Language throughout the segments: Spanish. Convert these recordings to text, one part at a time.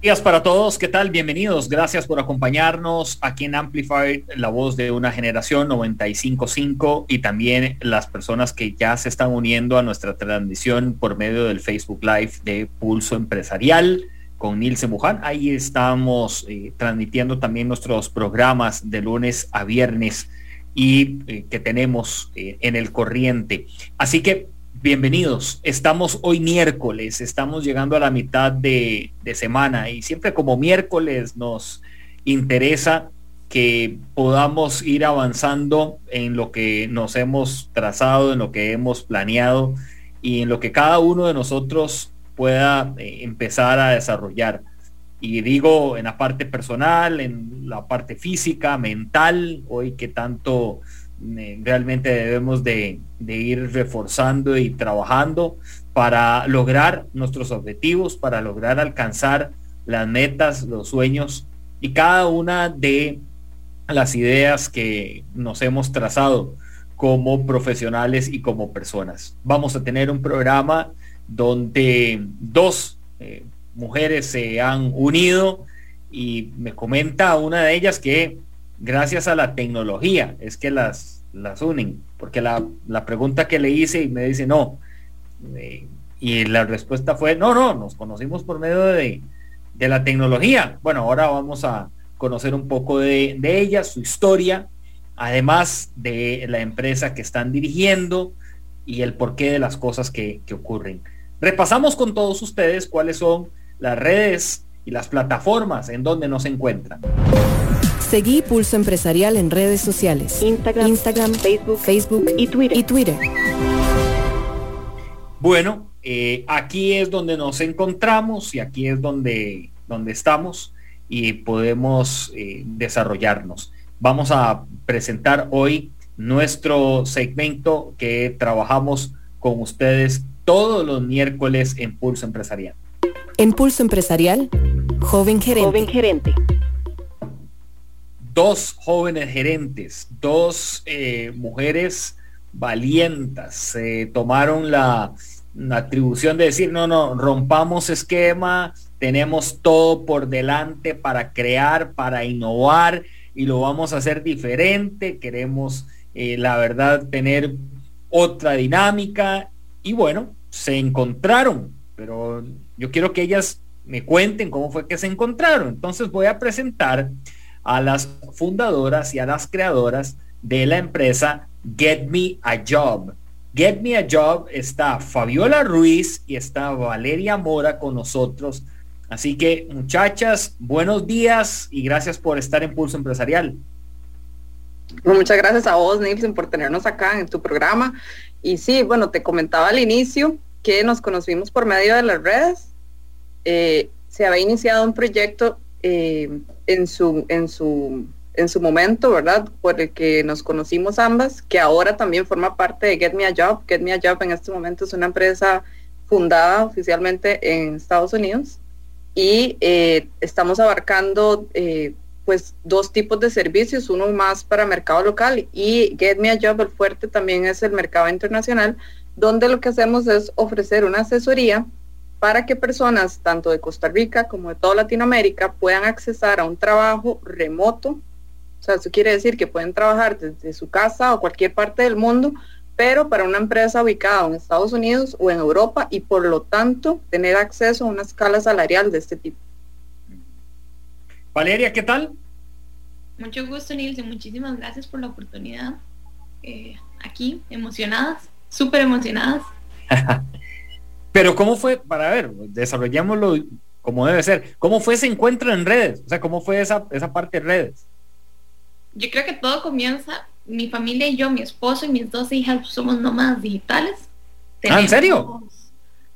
días para todos, ¿qué tal? Bienvenidos, gracias por acompañarnos aquí en Amplify, la voz de una generación 955 y también las personas que ya se están uniendo a nuestra transmisión por medio del Facebook Live de Pulso Empresarial con Nilsen Buján. Ahí estamos eh, transmitiendo también nuestros programas de lunes a viernes y eh, que tenemos eh, en el corriente. Así que Bienvenidos. Estamos hoy miércoles, estamos llegando a la mitad de, semana y siempre como miércoles nos interesa que podamos ir avanzando en lo que nos hemos trazado, en lo que hemos planeado y en lo que cada uno de nosotros pueda eh, empezar a desarrollar. Y digo en la parte personal, en la parte física, mental, hoy que tanto realmente debemos de, ir reforzando y trabajando para lograr nuestros objetivos, para lograr alcanzar las metas, los sueños y cada una de las ideas que nos hemos trazado como profesionales y como personas. Vamos a tener un programa donde dos eh, mujeres se han unido y me comenta una de ellas que gracias a la tecnología es que las, las unen, porque la, pregunta que le hice y me dice no, eh, y la respuesta fue, no, no, nos conocimos por medio de, la tecnología. Bueno, ahora vamos a conocer un poco de, ella, su historia, además de la empresa que están dirigiendo y el porqué de las cosas que, que ocurren. Repasamos con todos ustedes cuáles son las redes y las plataformas en donde nos encuentran. Seguí Pulso Empresarial en redes sociales. Instagram, Facebook, Facebook y Twitter. Y Twitter. Bueno, eh, aquí es donde nos encontramos y aquí es donde, donde estamos y podemos eh, desarrollarnos. Vamos a presentar hoy nuestro segmento que trabajamos con ustedes todos los miércoles en Pulso Empresarial. En Pulso Empresarial, joven gerente. Joven gerente dos jóvenes gerentes, dos eh, mujeres valientas, se tomaron la, atribución de decir, no, no, rompamos esquema, tenemos todo por delante para crear, para innovar y lo vamos a hacer diferente, queremos, eh, la verdad, tener otra dinámica y bueno, se encontraron, pero yo quiero que ellas me cuenten cómo fue que se encontraron. Entonces voy a presentar a las fundadoras y a las creadoras de la empresa Get Me a Job. Get Me a Job está Fabiola Ruiz y está Valeria Mora con nosotros. Así que muchachas, buenos días y gracias por estar en Pulso Empresarial. muchas gracias a vos, Nilsen, por tenernos acá en tu programa. Y sí, bueno, te comentaba al inicio que nos conocimos por medio de las redes. Eh, se había iniciado un proyecto eh, en, su, en, su, en su momento, ¿verdad? Por el que nos conocimos ambas, que ahora también forma parte de Get Me a Job. Get Me a Job en este momento es una empresa fundada oficialmente en Estados Unidos y eh, estamos abarcando eh, pues dos tipos de servicios, uno más para mercado local y Get Me a Job, el fuerte también es el mercado internacional, donde lo que hacemos es ofrecer una asesoría para que personas tanto de Costa Rica como de toda Latinoamérica puedan accesar a un trabajo remoto. O sea, eso quiere decir que pueden trabajar desde su casa o cualquier parte del mundo, pero para una empresa ubicada en Estados Unidos o en Europa y por lo tanto tener acceso a una escala salarial de este tipo. Valeria, ¿qué tal? Mucho gusto, Nilce. Muchísimas gracias por la oportunidad. Eh, aquí, emocionadas, súper emocionadas. Pero ¿cómo fue? Para ver, desarrollémoslo como debe ser. ¿Cómo fue ese encuentro en redes? O sea, ¿cómo fue esa, esa parte de redes? Yo creo que todo comienza, mi familia y yo, mi esposo y mis dos hijas somos nómadas digitales. ¿Ah, ¿En serio?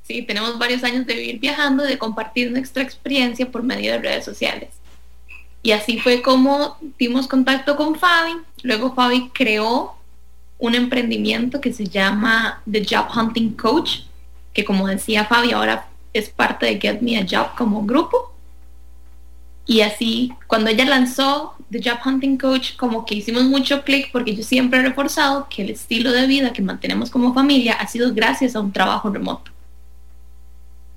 Sí, tenemos varios años de vivir viajando, de compartir nuestra experiencia por medio de redes sociales. Y así fue como dimos contacto con Fabi. Luego Fabi creó un emprendimiento que se llama The Job Hunting Coach, que como decía Fabi, ahora es parte de Get Me a Job como grupo. Y así, cuando ella lanzó The Job Hunting Coach, como que hicimos mucho clic porque yo siempre he reforzado que el estilo de vida que mantenemos como familia ha sido gracias a un trabajo remoto.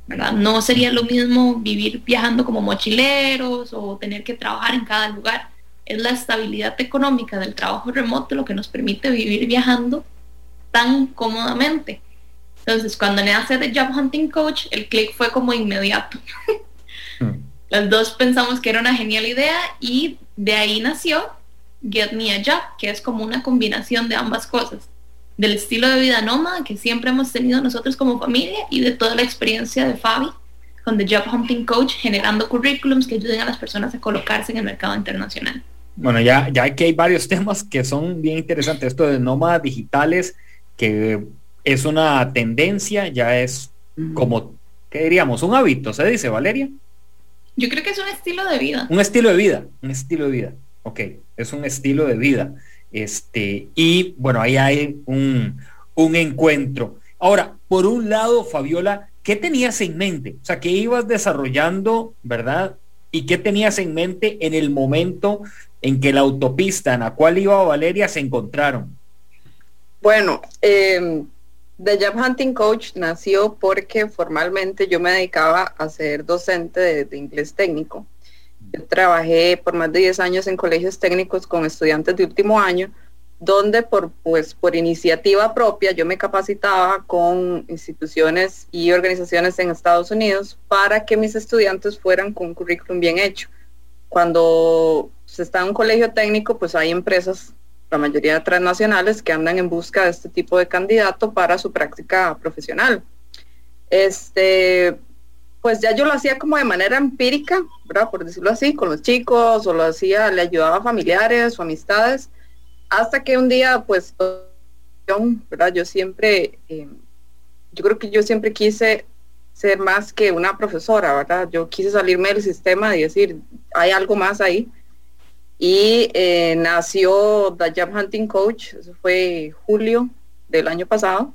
¿verdad? No sería lo mismo vivir viajando como mochileros o tener que trabajar en cada lugar. Es la estabilidad económica del trabajo remoto lo que nos permite vivir viajando tan cómodamente. Entonces, cuando le hace The Job Hunting Coach, el clic fue como inmediato. Hmm. Las dos pensamos que era una genial idea y de ahí nació Get Me a Job, que es como una combinación de ambas cosas del estilo de vida nómada que siempre hemos tenido nosotros como familia y de toda la experiencia de Fabi con The Job Hunting Coach generando currículums que ayuden a las personas a colocarse en el mercado internacional. Bueno, ya, ya que hay varios temas que son bien interesantes. Esto de nómadas digitales, que es una tendencia, ya es como, ¿qué diríamos? Un hábito, ¿se dice, Valeria? Yo creo que es un estilo de vida. Un estilo de vida, un estilo de vida. Ok, es un estilo de vida. Este, y bueno, ahí hay un, un encuentro. Ahora, por un lado, Fabiola, ¿qué tenías en mente? O sea, ¿qué ibas desarrollando, verdad? ¿Y qué tenías en mente en el momento en que la autopista en la cual iba Valeria se encontraron? Bueno, eh, The Job Hunting Coach nació porque formalmente yo me dedicaba a ser docente de inglés técnico trabajé por más de 10 años en colegios técnicos con estudiantes de último año, donde por, pues, por iniciativa propia yo me capacitaba con instituciones y organizaciones en Estados Unidos para que mis estudiantes fueran con un currículum bien hecho. Cuando se está en un colegio técnico, pues hay empresas, la mayoría transnacionales, que andan en busca de este tipo de candidato para su práctica profesional. Este, pues ya yo lo hacía como de manera empírica, ¿verdad? Por decirlo así, con los chicos, o lo hacía, le ayudaba a familiares o amistades, hasta que un día, pues. Yo siempre, eh, yo creo que yo siempre quise ser más que una profesora, ¿verdad? Yo quise salirme del sistema y decir, hay algo más ahí. Y eh, nació The Job Hunting Coach, eso fue julio del año pasado.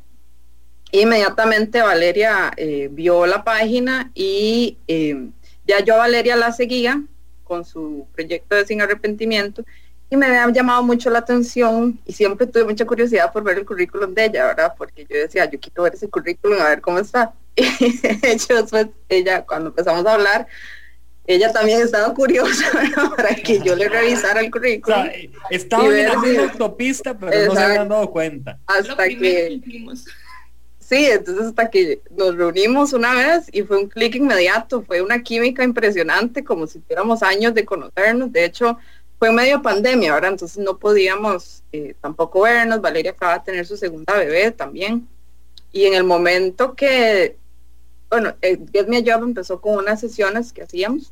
Inmediatamente Valeria eh, vio la página y eh, ya yo a Valeria la seguía con su proyecto de Sin Arrepentimiento y me había llamado mucho la atención y siempre tuve mucha curiosidad por ver el currículum de ella, ¿verdad? Porque yo decía, yo quiero ver ese currículum, a ver cómo está. Y de hecho, después ella, cuando empezamos a hablar, ella también estaba curiosa para que yo le revisara el currículum. estaba en la misma autopista, pero no se habían dado cuenta. Hasta que Sí, entonces hasta que nos reunimos una vez y fue un clic inmediato, fue una química impresionante, como si tuviéramos años de conocernos. De hecho, fue medio pandemia, ahora entonces no podíamos eh, tampoco vernos. Valeria acaba de tener su segunda bebé también. Y en el momento que, bueno, el Get Me Job empezó con unas sesiones que hacíamos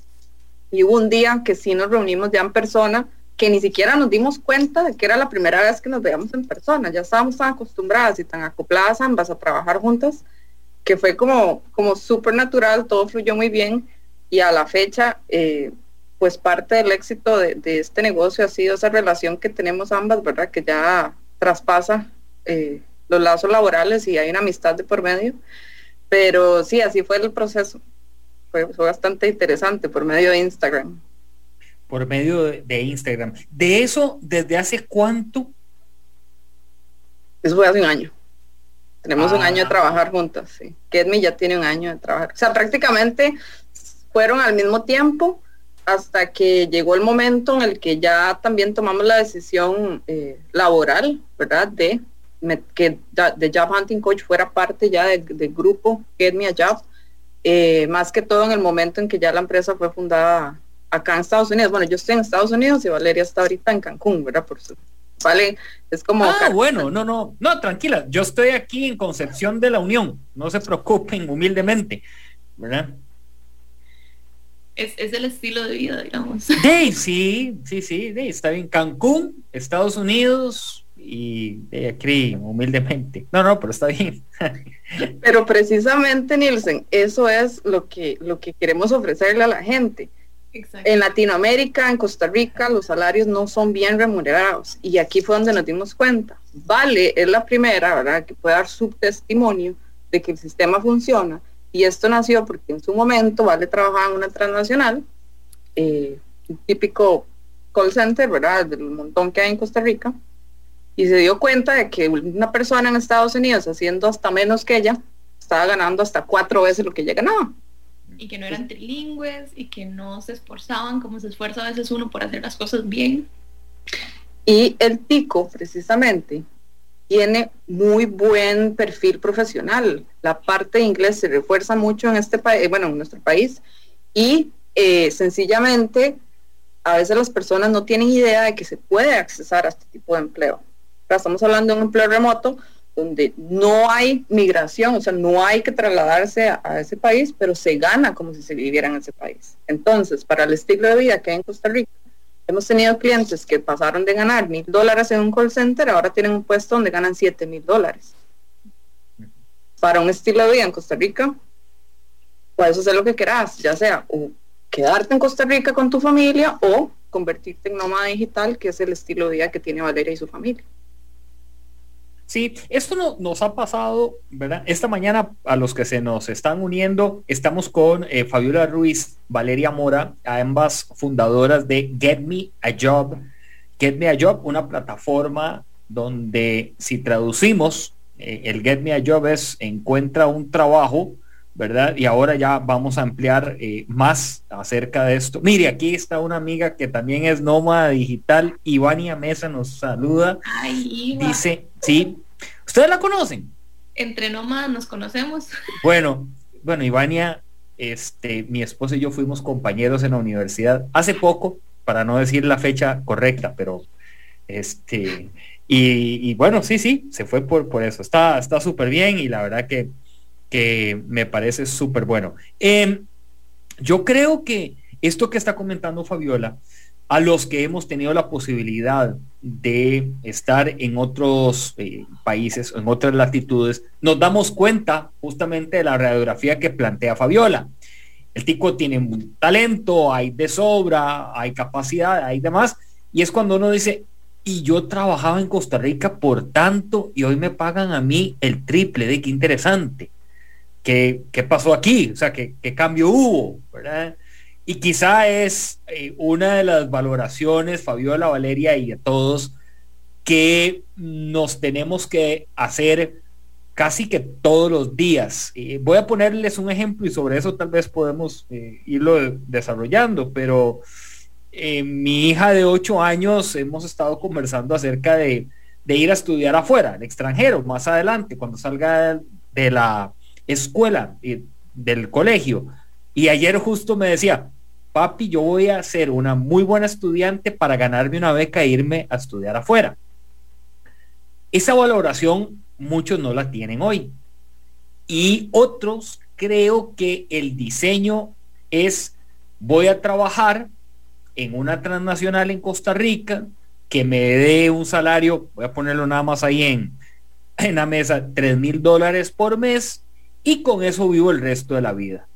y hubo un día que sí nos reunimos ya en persona que ni siquiera nos dimos cuenta de que era la primera vez que nos veíamos en persona. Ya estábamos tan acostumbradas y tan acopladas ambas a trabajar juntas que fue como, como súper natural, todo fluyó muy bien y a la fecha, eh, pues parte del éxito de, este negocio ha sido esa relación que tenemos ambas, ¿verdad? Que ya traspasa eh, los lazos laborales y hay una amistad de por medio. Pero sí, así fue el proceso. fue bastante interesante por medio de Instagram por medio de, Instagram. ¿De eso desde hace cuánto? Eso fue hace un año. Tenemos un año de ah. trabajar juntas, sí. Kedmi ya tiene un año de trabajar. O sea, prácticamente fueron al mismo tiempo hasta que llegó el momento en el que ya también tomamos la decisión eh, laboral, ¿verdad? De que de Job Hunting Coach fuera parte ya del grupo Get Me a Job, eh, más que todo en el momento en que ya la empresa fue fundada acá en Estados Unidos. Bueno, yo estoy en Estados Unidos y Valeria está ahorita en Cancún, ¿verdad? Por su, vale, es como... Ah, bueno, no, no, no, tranquila, yo estoy aquí en Concepción de la Unión, no se preocupen humildemente, ¿verdad? Es, es el estilo de vida, digamos. Sí, sí, sí, sí, está bien. Cancún, Estados Unidos y de aquí, humildemente. No, no, pero está bien. pero precisamente, Nielsen, eso es lo que, lo que queremos ofrecerle a la gente en Latinoamérica, en Costa Rica, los salarios no son bien remunerados y aquí fue donde nos dimos cuenta. Vale es la primera, ¿verdad?, que puede dar su testimonio de que el sistema funciona. Y esto nació porque en su momento Vale trabajaba en una transnacional, eh, un típico call center, ¿verdad? Del montón que hay en Costa Rica. Y se dio cuenta de que una persona en Estados Unidos haciendo hasta menos que ella, estaba ganando hasta cuatro veces lo que ella ganaba. Y que no eran trilingües y que no se esforzaban como se esfuerza a veces uno por hacer las cosas bien. Y el tico, precisamente, tiene muy buen perfil profesional. La parte de inglés se refuerza mucho en este país, bueno, en nuestro país, y eh, sencillamente a veces las personas no tienen idea de que se puede accesar a este tipo de empleo. Estamos hablando de un empleo remoto donde no hay migración, o sea, no hay que trasladarse a, ese país, pero se gana como si se viviera en ese país. Entonces, para el estilo de vida que hay en Costa Rica, Hemos tenido clientes que pasaron de ganar mil dólares en un call center, ahora tienen un puesto donde ganan siete mil dólares. Para un estilo de vida en Costa Rica, puedes hacer lo que quieras, ya sea quedarte en Costa Rica con tu familia o convertirte en nómada digital, que es el estilo de vida que tiene Valeria y su familia. Sí, esto no, nos ha pasado, ¿verdad? Esta mañana a los que se nos están uniendo, estamos con eh, Fabiola Ruiz, Valeria Mora, ambas fundadoras de Get Me a Job. Get Me a Job, una plataforma donde si traducimos, eh, el Get Me a Job es encuentra un trabajo, ¿verdad? Y ahora ya vamos a ampliar eh, más acerca de esto. Mire, aquí está una amiga que también es nómada digital, Ivania Mesa nos saluda. Ay, Dice, sí, ¿ustedes la conocen? Entre nómadas nos conocemos. Bueno, bueno, Ivania, este, mi esposa y yo fuimos compañeros en la universidad hace poco, para no decir la fecha correcta, pero este, y, bueno, sí, sí, se fue por, por eso. Está súper bien y la verdad que que me parece súper bueno. Em, yo creo que esto que está comentando Fabiola, a los que hemos tenido la posibilidad de estar en otros eh, países, en otras latitudes, nos damos cuenta justamente de la radiografía que plantea Fabiola. El tico tiene talento, hay de sobra, hay capacidad, hay demás, y es cuando uno dice, y yo trabajaba en Costa Rica por tanto, y hoy me pagan a mí el triple, de qué interesante. ¿Qué, pasó aquí? O sea, ¿qué, cambio hubo? ¿verdad? Y quizá es eh, una de las valoraciones, Fabiola, Valeria y a todos, que nos tenemos que hacer casi que todos los días. voy a ponerles un ejemplo y sobre eso tal vez podemos eh, irlo desarrollando, pero eh, mi hija de ocho años hemos estado conversando acerca de, de ir a estudiar afuera, en extranjero, más adelante, cuando salga de la escuela y del colegio. Y ayer justo me decía, papi, yo voy a ser una muy buena estudiante para ganarme una beca e irme a estudiar afuera. Esa valoración muchos no la tienen hoy. Y otros creo que el diseño es, voy a trabajar en una transnacional en Costa Rica que me dé un salario, voy a ponerlo nada más ahí en, en la mesa, tres mil dólares por mes y con eso vivo el resto de la vida.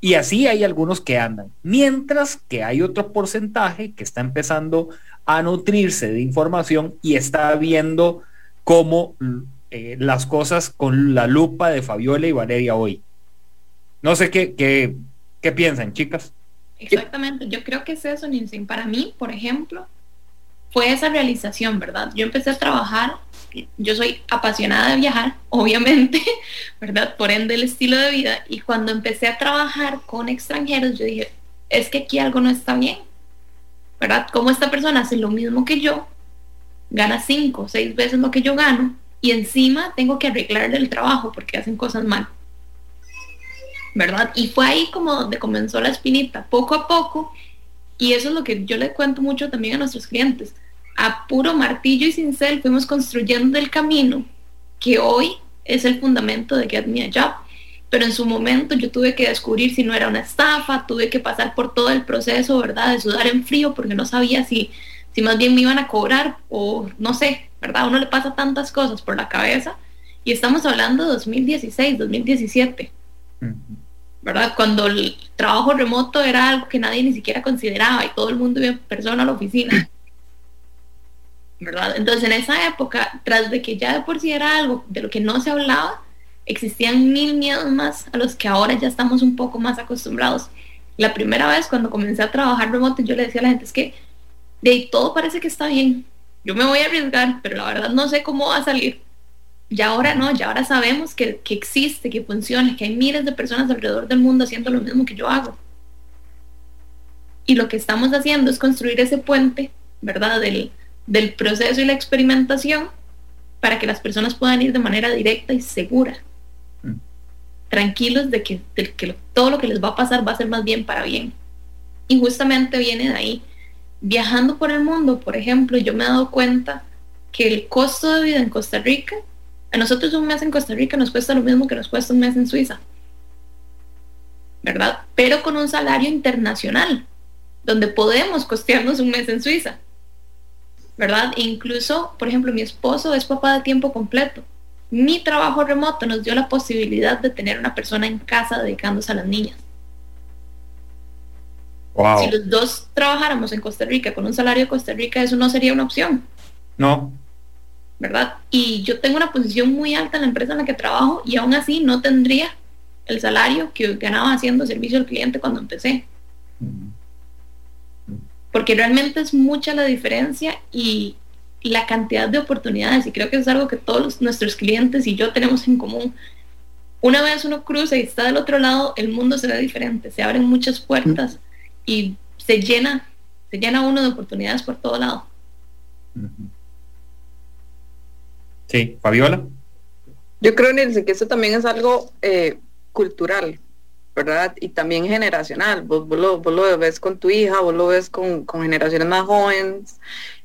Y así hay algunos que andan. Mientras que hay otro porcentaje que está empezando a nutrirse de información y está viendo cómo eh, las cosas con la lupa de Fabiola y Valeria hoy. No sé qué, qué, qué piensan, chicas. Exactamente, yo creo que es eso, Nilsen. Para mí, por ejemplo, fue esa realización, ¿verdad? Yo empecé a trabajar yo soy apasionada de viajar, obviamente, ¿verdad? Por ende el estilo de vida. Y cuando empecé a trabajar con extranjeros, yo dije, es que aquí algo no está bien, ¿verdad? Como esta persona hace lo mismo que yo, gana cinco, seis veces lo que yo gano, y encima tengo que arreglarle el trabajo porque hacen cosas mal. ¿Verdad? Y fue ahí como donde comenzó la espinita, poco a poco, y eso es lo que yo le cuento mucho también a nuestros clientes a puro martillo y cincel fuimos construyendo el camino que hoy es el fundamento de Get Me a Job. Pero en su momento yo tuve que descubrir si no era una estafa, tuve que pasar por todo el proceso, ¿verdad? De sudar en frío porque no sabía si, si más bien me iban a cobrar o no sé, ¿verdad? uno le pasa tantas cosas por la cabeza. Y estamos hablando de 2016, 2017. ¿verdad? Cuando el trabajo remoto era algo que nadie ni siquiera consideraba y todo el mundo iba persona a la oficina. ¿Verdad? Entonces en esa época, tras de que ya de por sí era algo de lo que no se hablaba, existían mil miedos más a los que ahora ya estamos un poco más acostumbrados. La primera vez cuando comencé a trabajar remoto, yo le decía a la gente, es que de todo parece que está bien. Yo me voy a arriesgar, pero la verdad no sé cómo va a salir. Ya ahora no, ya ahora sabemos que, que existe, que funciona, que hay miles de personas alrededor del mundo haciendo lo mismo que yo hago. Y lo que estamos haciendo es construir ese puente, ¿verdad? Del, del proceso y la experimentación para que las personas puedan ir de manera directa y segura. Mm. Tranquilos de que, que todo lo que les va a pasar va a ser más bien para bien. Y justamente viene de ahí. Viajando por el mundo, por ejemplo, yo me he dado cuenta que el costo de vida en Costa Rica, a nosotros un mes en Costa Rica nos cuesta lo mismo que nos cuesta un mes en Suiza. ¿Verdad? Pero con un salario internacional, donde podemos costearnos un mes en Suiza. ¿Verdad? E incluso, por ejemplo, mi esposo es papá de tiempo completo. Mi trabajo remoto nos dio la posibilidad de tener una persona en casa dedicándose a las niñas. Si los dos trabajáramos en Costa Rica con un salario de Costa Rica, eso no sería una opción. No. ¿Verdad? Y yo tengo una posición muy alta en la empresa en la que trabajo y aún así no tendría el salario que ganaba haciendo servicio al cliente cuando empecé porque realmente es mucha la diferencia y la cantidad de oportunidades y creo que es algo que todos nuestros clientes y yo tenemos en común. Una vez uno cruza y está del otro lado, el mundo se ve diferente, se abren muchas puertas y se llena, se llena uno de oportunidades por todo lado. Sí, Fabiola. Yo creo, Nilsen, que eso también es algo eh, cultural. ¿Verdad? Y también generacional, vos, lo, ves con tu hija, vos lo ves con, generaciones más jóvenes,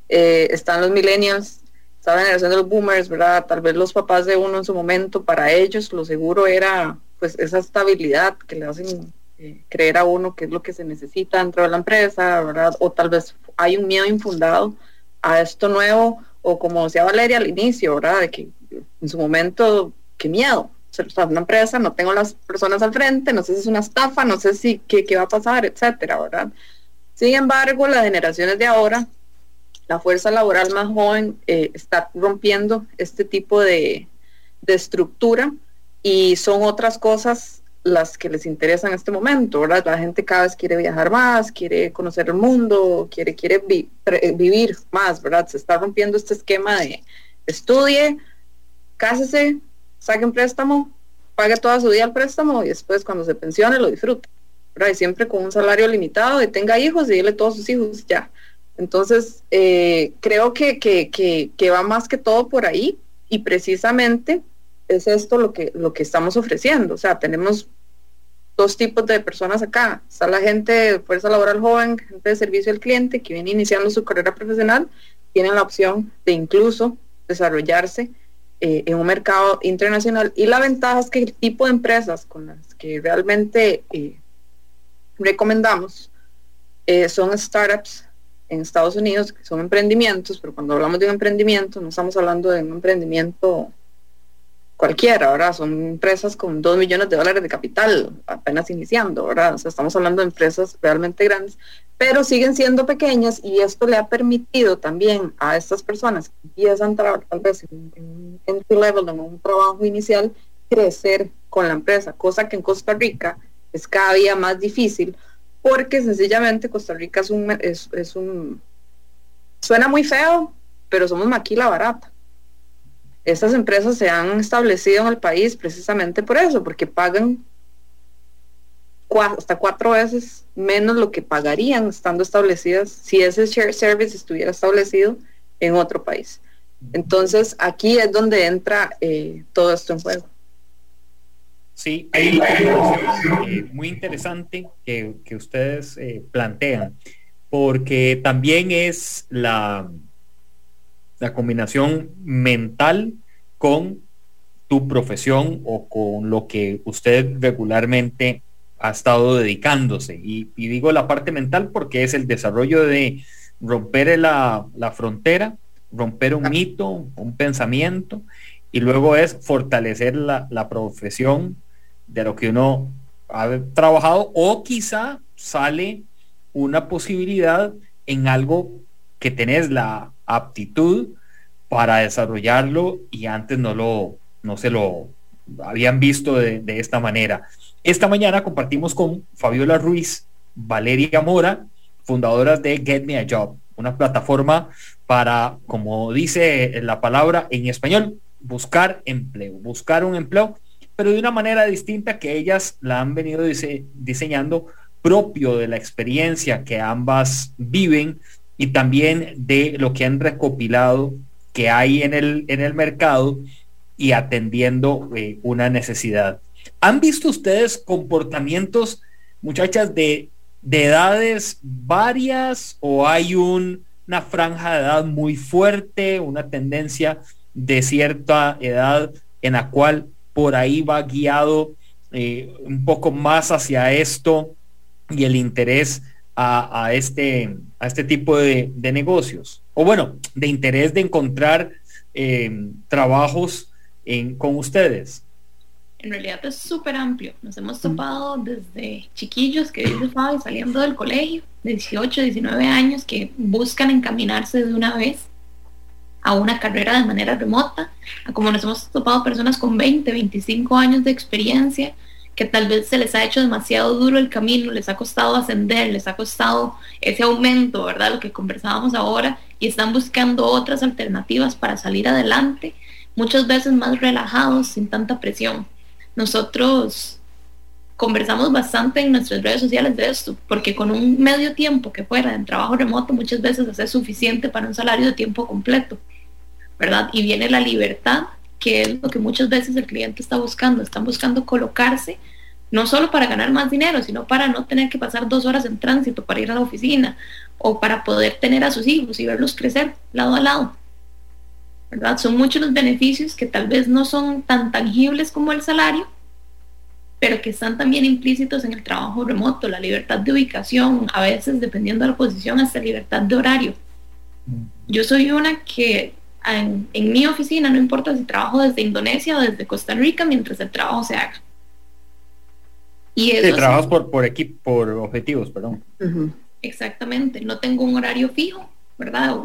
eh, están los millennials, está la generación de los boomers, ¿verdad? Tal vez los papás de uno en su momento, para ellos lo seguro era pues esa estabilidad que le hacen eh, creer a uno que es lo que se necesita dentro de la empresa, ¿verdad? O tal vez hay un miedo infundado a esto nuevo, o como decía Valeria al inicio, ¿verdad? De que en su momento, qué miedo, una empresa, no tengo las personas al frente, no sé si es una estafa, no sé si qué, qué va a pasar, etcétera, ¿verdad? Sin embargo, las generaciones de ahora, la fuerza laboral más joven eh, está rompiendo este tipo de, de, estructura y son otras cosas las que les interesan en este momento, ¿verdad? La gente cada vez quiere viajar más, quiere conocer el mundo, quiere, quiere vivir más, ¿verdad? Se está rompiendo este esquema de estudie, cásese, saque un préstamo, pague toda su vida el préstamo y después cuando se pensione lo disfrute. Y siempre con un salario limitado y tenga hijos y dile todos sus hijos ya. Entonces, eh, creo que, que, va más que todo por ahí y precisamente es esto lo que, lo que estamos ofreciendo. O sea, tenemos dos tipos de personas acá. Está la gente de fuerza laboral joven, gente de servicio al cliente que viene iniciando su carrera profesional, tienen la opción de incluso desarrollarse eh, en un mercado internacional. Y la ventaja es que el tipo de empresas con las que realmente eh, recomendamos eh, son startups en Estados Unidos, que son emprendimientos, pero cuando hablamos de un emprendimiento no estamos hablando de un emprendimiento cualquiera, ahora son empresas con dos millones de dólares de capital, apenas iniciando, sea, estamos hablando de empresas realmente grandes, pero siguen siendo pequeñas y esto le ha permitido también a estas personas que empiezan tal vez en, en entry level, en un trabajo inicial, crecer con la empresa, cosa que en Costa Rica es cada día más difícil, porque sencillamente Costa Rica es un suena muy feo, pero somos maquila barata. Estas empresas se han establecido en el país precisamente por eso, porque pagan hasta cuatro veces menos lo que pagarían estando establecidas si ese share service estuviera establecido en otro país. Entonces, aquí es donde entra eh, todo esto en juego. Sí, hay una eh, muy interesante que, ustedes eh, plantean, porque también es la, la combinación mental con tu profesión o con lo que usted regularmente ha estado dedicándose. Y, digo la parte mental porque es el desarrollo de romper la, frontera, romper un mito, un pensamiento, y luego es fortalecer la, la profesión de lo que uno ha trabajado o quizá sale una posibilidad en algo que tenés la aptitud para desarrollarlo y antes no lo no se lo habían visto de, esta manera. Esta mañana compartimos con Fabiola Ruiz, Valeria Mora, fundadoras de Get Me a Job, una plataforma para, como dice la palabra en español, buscar empleo, buscar un empleo, pero de una manera distinta que ellas la han venido diseñando propio de la experiencia que ambas viven y también de lo que han recopilado que hay en el, en el mercado y atendiendo eh, una necesidad. ¿Han visto ustedes comportamientos, muchachas, de, de edades varias o hay un, una franja de edad muy fuerte, una tendencia de cierta edad en la cual por ahí va guiado eh, un poco más hacia esto y el interés a, este, a este tipo de, negocios? O bueno, de interés de encontrar eh, trabajos con ustedes. En realidad es súper amplio. Nos hemos topado desde chiquillos que saliendo del colegio, de 18, 19 años, que buscan encaminarse de una vez a una carrera de manera remota, a como nos hemos topado personas con 20, 25 años de experiencia, que tal vez se les ha hecho demasiado duro el camino, les ha costado ascender, les ha costado ese aumento, ¿verdad? Lo que conversábamos ahora, y están buscando otras alternativas para salir adelante, muchas veces más relajados, sin tanta presión. Nosotros conversamos bastante en nuestras redes sociales de esto, porque con un medio tiempo que fuera en trabajo remoto muchas veces es suficiente para un salario de tiempo completo, ¿verdad? Y viene la libertad que es lo que muchas veces el cliente está buscando. Están buscando colocarse no solo para ganar más dinero, sino para no tener que pasar dos horas en tránsito para ir a la oficina o para poder tener a sus hijos y verlos crecer lado a lado. ¿Verdad? Son muchos los beneficios que tal vez no son tan tangibles como el salario, pero que están también implícitos en el trabajo remoto, la libertad de ubicación, a veces dependiendo de la posición, hasta libertad de horario. Mm. Yo soy una que en, mi oficina, no importa si trabajo desde Indonesia o desde Costa Rica, mientras el trabajo se haga. Y eso trabajas por, por equipo, por objetivos, perdón. Exactamente, no tengo un horario fijo, ¿verdad?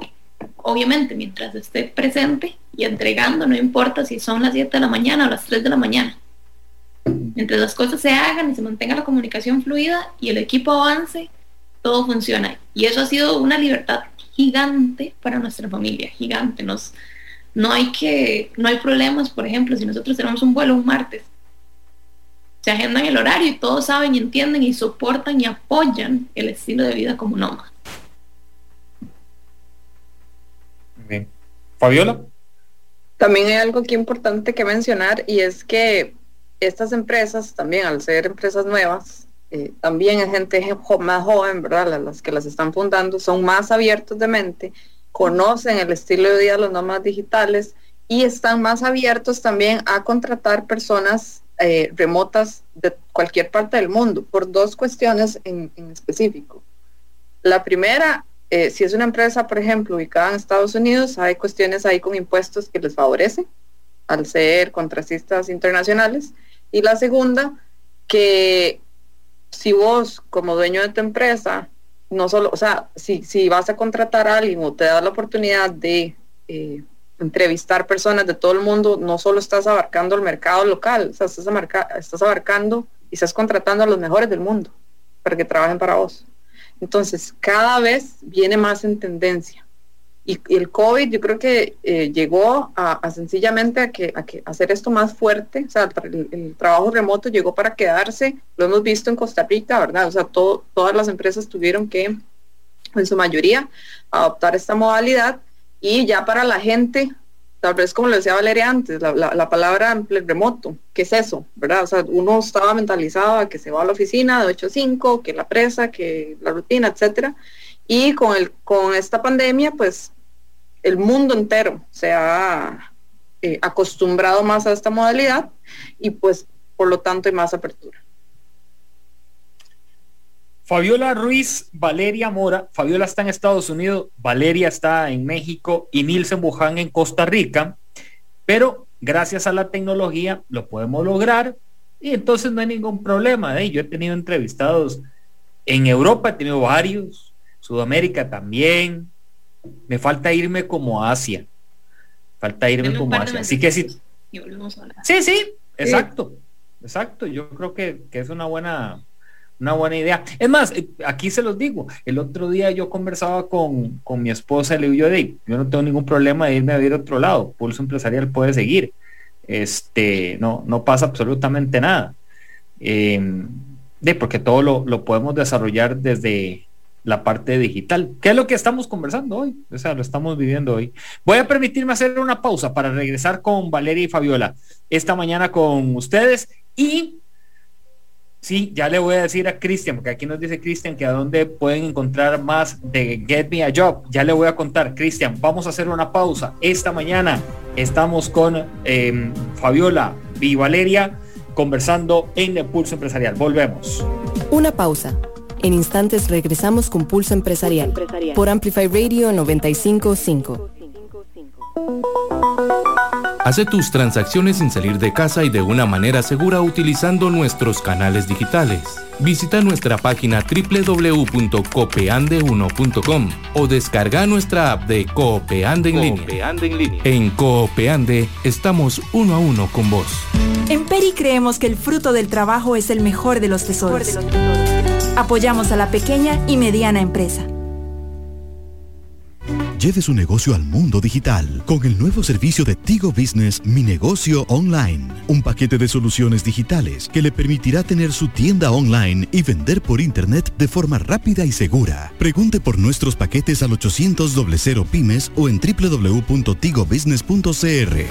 Obviamente, mientras esté presente y entregando, no importa si son las 7 de la mañana o las 3 de la mañana. Mientras las cosas se hagan y se mantenga la comunicación fluida y el equipo avance, todo funciona. Y eso ha sido una libertad gigante para nuestra familia, gigante. Nos, no hay que, no hay problemas, por ejemplo, si nosotros tenemos un vuelo un martes, se agendan el horario y todos saben y entienden y soportan y apoyan el estilo de vida como nómada. Bien. Fabiola. También hay algo aquí importante que mencionar y es que estas empresas también al ser empresas nuevas eh, también hay gente más joven, ¿verdad? Las que las están fundando son más abiertos de mente, conocen el estilo de vida de los digitales y están más abiertos también a contratar personas eh, remotas de cualquier parte del mundo por dos cuestiones en, específico. La primera, eh, si es una empresa, por ejemplo, ubicada en Estados Unidos, hay cuestiones ahí con impuestos que les favorecen al ser contratistas internacionales. Y la segunda, que si vos como dueño de tu empresa, no solo, o sea, si, si vas a contratar a alguien o te da la oportunidad de eh, entrevistar personas de todo el mundo, no solo estás abarcando el mercado local, o sea, estás, estás abarcando y estás contratando a los mejores del mundo para que trabajen para vos. Entonces, cada vez viene más en tendencia. Y, el COVID yo creo que eh, llegó a, sencillamente a, que, a que hacer esto más fuerte, o sea, el, trabajo remoto llegó para quedarse, lo hemos visto en Costa Rica, ¿verdad? O sea, todo, todas las empresas tuvieron que, en su mayoría, adoptar esta modalidad y ya para la gente, tal vez como le decía Valeria antes, la, la, palabra remoto, ¿qué es eso? ¿Verdad? O sea, uno estaba mentalizado a que se va a la oficina de 8 a 5, que la presa, que la rutina, etcétera. Y con, el, con esta pandemia, pues el mundo entero se ha eh, acostumbrado más a esta modalidad y pues por lo tanto hay más apertura. Fabiola Ruiz, Valeria Mora, Fabiola está en Estados Unidos, Valeria está en México y Nilsen Buján en Costa Rica, pero gracias a la tecnología lo podemos lograr y entonces no hay ningún problema. ¿eh? Yo he tenido entrevistados en Europa, he tenido varios, Sudamérica también, me falta irme como Asia. Falta irme como Asia. Así que sí. Sí, sí. exacto, exacto. Yo creo que, que es una buena, una buena idea. Es más, eh, aquí se los digo, el otro día yo conversaba con, con mi esposa y le digo, yo, no tengo ningún problema de irme a vivir a otro lado, Pulso Empresarial puede seguir. Este, no, no pasa absolutamente nada. Em, porque todo lo, lo, podemos desarrollar desde la parte digital, que es lo que estamos conversando hoy, o sea, lo estamos viviendo hoy. Voy a permitirme hacer una pausa para regresar con Valeria y Fabiola esta mañana con ustedes y Sí, ya le voy a decir a Cristian, porque aquí nos dice Cristian que a dónde pueden encontrar más de Get Me a Job. Ya le voy a contar, Cristian, vamos a hacer una pausa. Esta mañana estamos con em, Fabiola y Valeria conversando en el Pulso Empresarial. Volvemos. Una pausa. En instantes regresamos con Pulso Empresarial, por Amplify Radio 955. Hace tus transacciones sin salir de casa y de una manera segura utilizando nuestros canales digitales. Visita nuestra página www.copeande1.com o descarga nuestra app de Coopeande en, línea. en línea. En Coopeande estamos uno a uno con vos. En Peri creemos que el fruto del trabajo es el mejor de los tesoros. Apoyamos a la pequeña y mediana empresa Lleve su negocio al mundo digital con el nuevo servicio de Tigo Business Mi Negocio Online. Un paquete de soluciones digitales que le permitirá tener su tienda online y vender por internet de forma rápida y segura. Pregunte por nuestros paquetes al 800 pymes o en www.tigobusiness.cr.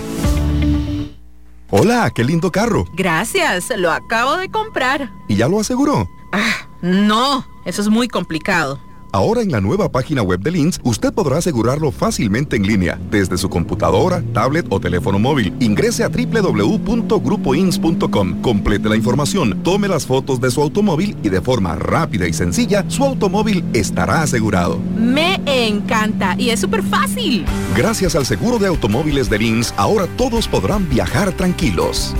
Hola, qué lindo carro. Gracias, lo acabo de comprar. ¿Y ya lo aseguró? Ah, no, eso es muy complicado. Ahora en la nueva página web de Lins, usted podrá asegurarlo fácilmente en línea, desde su computadora, tablet o teléfono móvil. Ingrese a www.grupoins.com, complete la información, tome las fotos de su automóvil y de forma rápida y sencilla, su automóvil estará asegurado. Me encanta y es súper fácil. Gracias al seguro de automóviles de Lins, ahora todos podrán viajar tranquilos.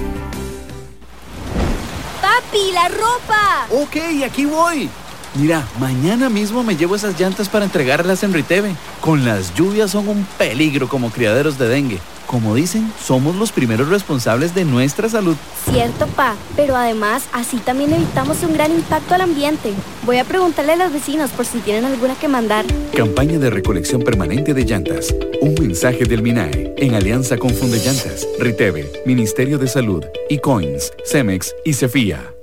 ¡Papi, la ropa! Ok, aquí voy. Mira, mañana mismo me llevo esas llantas para entregarlas en Riteve. Con las lluvias son un peligro como criaderos de dengue. Como dicen, somos los primeros responsables de nuestra salud. Cierto, pa, pero además así también evitamos un gran impacto al ambiente. Voy a preguntarle a los vecinos por si tienen alguna que mandar. Campaña de recolección permanente de llantas. Un mensaje del MINAE en alianza con Funde Llantas, Riteve, Ministerio de Salud, Coins, Cemex y Cefía.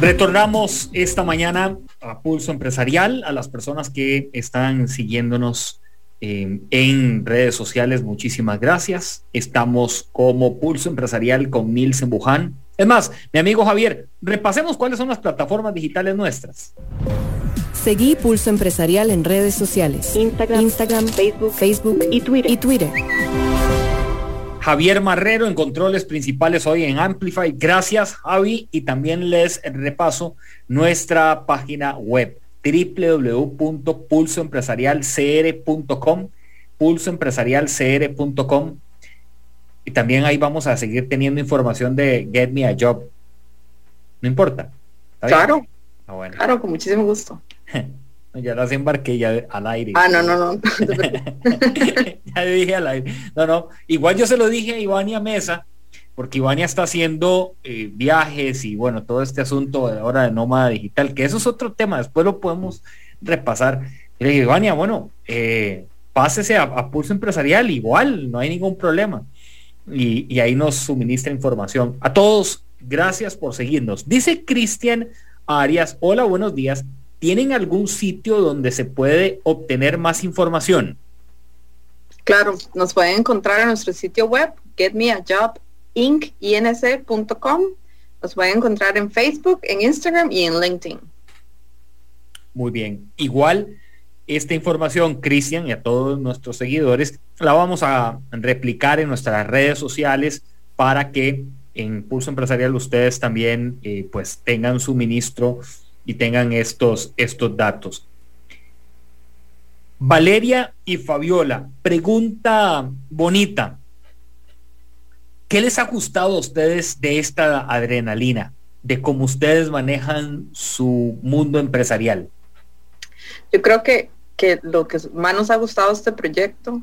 Retornamos esta mañana a Pulso Empresarial, a las personas que están siguiéndonos eh, en redes sociales, muchísimas gracias. Estamos como Pulso Empresarial con Nielsen Buján. Es más, mi amigo Javier, repasemos cuáles son las plataformas digitales nuestras. Seguí Pulso Empresarial en redes sociales. Instagram, Instagram Facebook, Facebook y Twitter. Y Twitter. Javier Marrero en controles principales hoy en Amplify. Gracias, Javi. Y también les repaso nuestra página web www.pulsoempresarialcr.com pulsoempresarialcr.com y también ahí vamos a seguir teniendo información de Get Me a Job. No importa. Claro. Ah, claro, con muchísimo gusto. Ya las embarqué ya al aire. Ah, no, no, no. ya dije al aire. No, no. Igual yo se lo dije a Ivania Mesa, porque Ivania está haciendo eh, viajes y bueno, todo este asunto ahora de nómada digital, que eso es otro tema, después lo podemos repasar. Y le dije, Ivania, bueno, eh, pásese a, Pulso Empresarial, igual, no hay ningún problema. Y, y ahí nos suministra información. A todos, gracias por seguirnos. Dice Cristian Arias, hola, buenos días. ¿Tienen algún sitio donde se puede obtener más información? Claro, nos pueden encontrar en nuestro sitio web, getmeajob.inc.com. Nos pueden encontrar en Facebook, en Instagram y en LinkedIn. Muy bien. Igual, esta información, Cristian, y a todos nuestros seguidores, la vamos a replicar en nuestras redes sociales para que en Pulso Empresarial ustedes también eh, pues tengan suministro y tengan estos, estos datos. Valeria y Fabiola, pregunta bonita. ¿Qué les ha gustado a ustedes de esta adrenalina, de cómo ustedes manejan su mundo empresarial? Yo creo que, que lo que más nos ha gustado este proyecto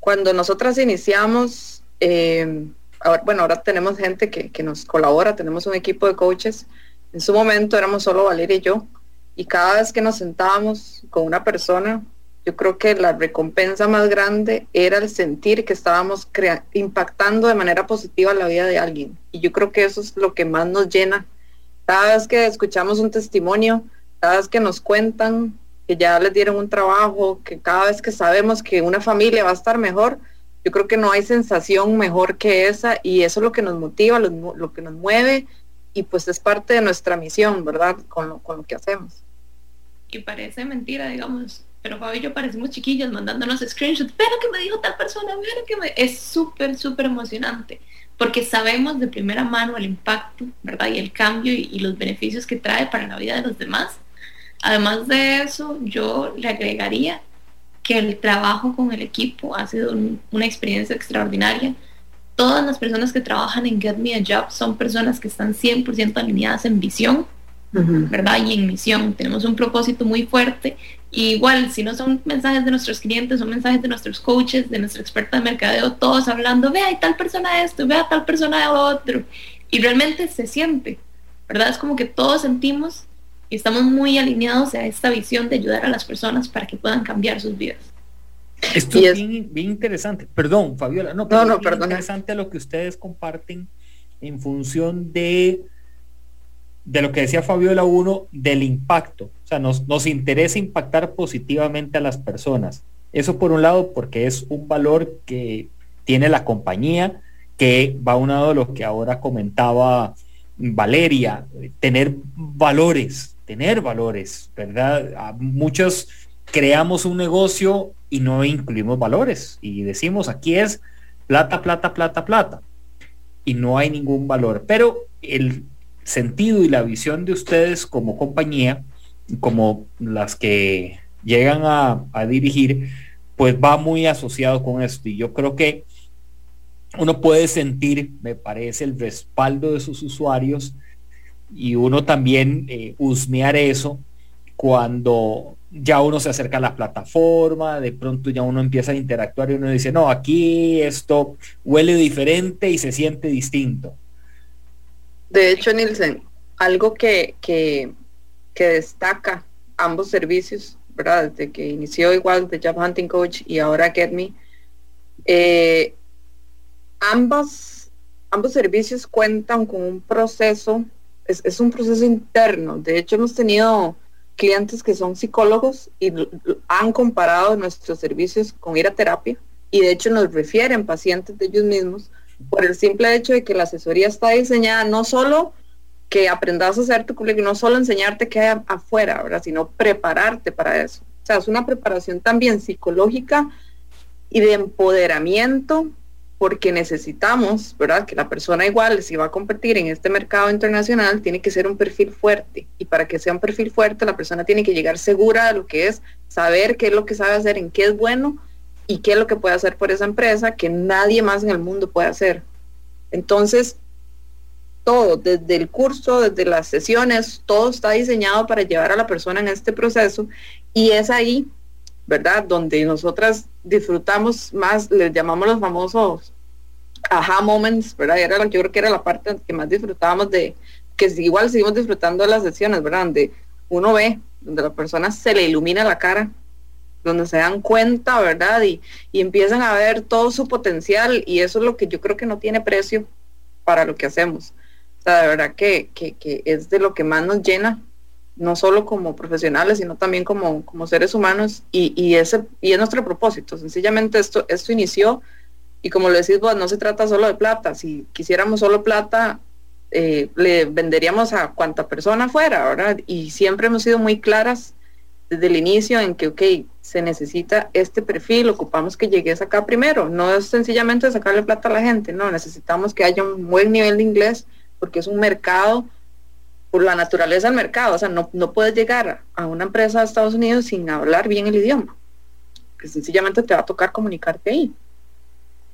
Cuando nosotras iniciamos, eh, ahora, bueno, ahora tenemos gente que, que nos colabora, tenemos un equipo de coaches. En su momento éramos solo Valeria y yo, y cada vez que nos sentábamos con una persona, yo creo que la recompensa más grande era el sentir que estábamos impactando de manera positiva la vida de alguien. Y yo creo que eso es lo que más nos llena. Cada vez que escuchamos un testimonio, cada vez que nos cuentan que ya les dieron un trabajo, que cada vez que sabemos que una familia va a estar mejor, yo creo que no hay sensación mejor que esa y eso es lo que nos motiva, lo, que nos mueve y pues es parte de nuestra misión, ¿verdad? Con lo, con lo que hacemos. Y parece mentira, digamos, pero Fabio y yo parecemos chiquillos mandándonos screenshots, pero que me dijo tal persona, pero que me... Es súper, súper emocionante, porque sabemos de primera mano el impacto, ¿verdad? Y el cambio y, los beneficios que trae para la vida de los demás. Además de eso, yo le agregaría que el trabajo con el equipo ha sido una experiencia extraordinaria. Todas las personas que trabajan en Get Me a Job son personas que están 100% alineadas en visión, ¿verdad? Y en misión. Tenemos un propósito muy fuerte. igual, si no son mensajes de nuestros clientes, son mensajes de nuestros coaches, de nuestra experta de mercadeo, todos hablando, vea, hay tal persona de esto, vea tal persona de otro. Y realmente se siente, ¿verdad? Es como que todos sentimos y estamos muy alineados a esta visión de ayudar a las personas para que puedan cambiar sus vidas. Esto es bien, interesante. Perdón, Fabiola. No, no, no perdón. interesante lo que ustedes comparten en función de, de lo que decía Fabiola uno, del impacto. O sea, nos, nos interesa impactar positivamente a las personas. Eso por un lado, porque es un valor que tiene la compañía, que va a un lado de lo que ahora comentaba Valeria, tener valores, tener valores, ¿verdad? muchos creamos un negocio y no incluimos valores y decimos aquí es plata, plata, plata, plata y no hay ningún valor. Pero el sentido y la visión de ustedes como compañía, como las que llegan a, dirigir, pues va muy asociado con esto. Y yo creo que uno puede sentir, me parece, el respaldo de sus usuarios y uno también eh, husmear eso cuando ya uno se acerca a la plataforma, de pronto ya uno empieza a interactuar y uno dice, no, aquí esto huele diferente y se siente distinto. De hecho, Nielsen, algo que, que, destaca ambos servicios, ¿verdad? Desde que inició igual de Job Hunting Coach y ahora Get Me, eh, ambos, ambos servicios cuentan con un proceso es, un proceso interno. De hecho, hemos tenido clientes que son psicólogos y han comparado nuestros servicios con ir a terapia y de hecho nos refieren pacientes de ellos mismos por el simple hecho de que la asesoría está diseñada no solo que aprendas a hacer tu currículum, no solo enseñarte qué hay afuera, ¿verdad? sino prepararte para eso. O sea, es una preparación también psicológica y de empoderamiento porque necesitamos, ¿verdad? Que la persona igual, si va a competir en este mercado internacional, tiene que ser un perfil fuerte. Y para que sea un perfil fuerte, la persona tiene que llegar segura de lo que es, saber qué es lo que sabe hacer, en qué es bueno y qué es lo que puede hacer por esa empresa que nadie más en el mundo puede hacer. Entonces, todo, desde el curso, desde las sesiones, todo está diseñado para llevar a la persona en este proceso y es ahí ¿verdad? Donde nosotras disfrutamos más, les llamamos los famosos aha moments, ¿verdad? Era, yo creo que era la parte que más disfrutábamos de, que igual seguimos disfrutando de las sesiones, ¿verdad? Donde uno ve, donde la persona se le ilumina la cara, donde se dan cuenta, ¿verdad? Y, y empiezan a ver todo su potencial y eso es lo que yo creo que no tiene precio para lo que hacemos. O sea, de verdad que, que, que es de lo que más nos llena no solo como profesionales, sino también como, como seres humanos, y, y, ese, y es nuestro propósito. Sencillamente esto, esto inició, y como lo decís vos, no se trata solo de plata. Si quisiéramos solo plata, eh, le venderíamos a cuanta persona fuera, ¿verdad? Y siempre hemos sido muy claras desde el inicio en que, ok, se necesita este perfil, ocupamos que llegues acá primero. No es sencillamente sacarle plata a la gente, no, necesitamos que haya un buen nivel de inglés, porque es un mercado por la naturaleza del mercado. O sea, no, no puedes llegar a una empresa de Estados Unidos sin hablar bien el idioma. Que sencillamente te va a tocar comunicarte ahí.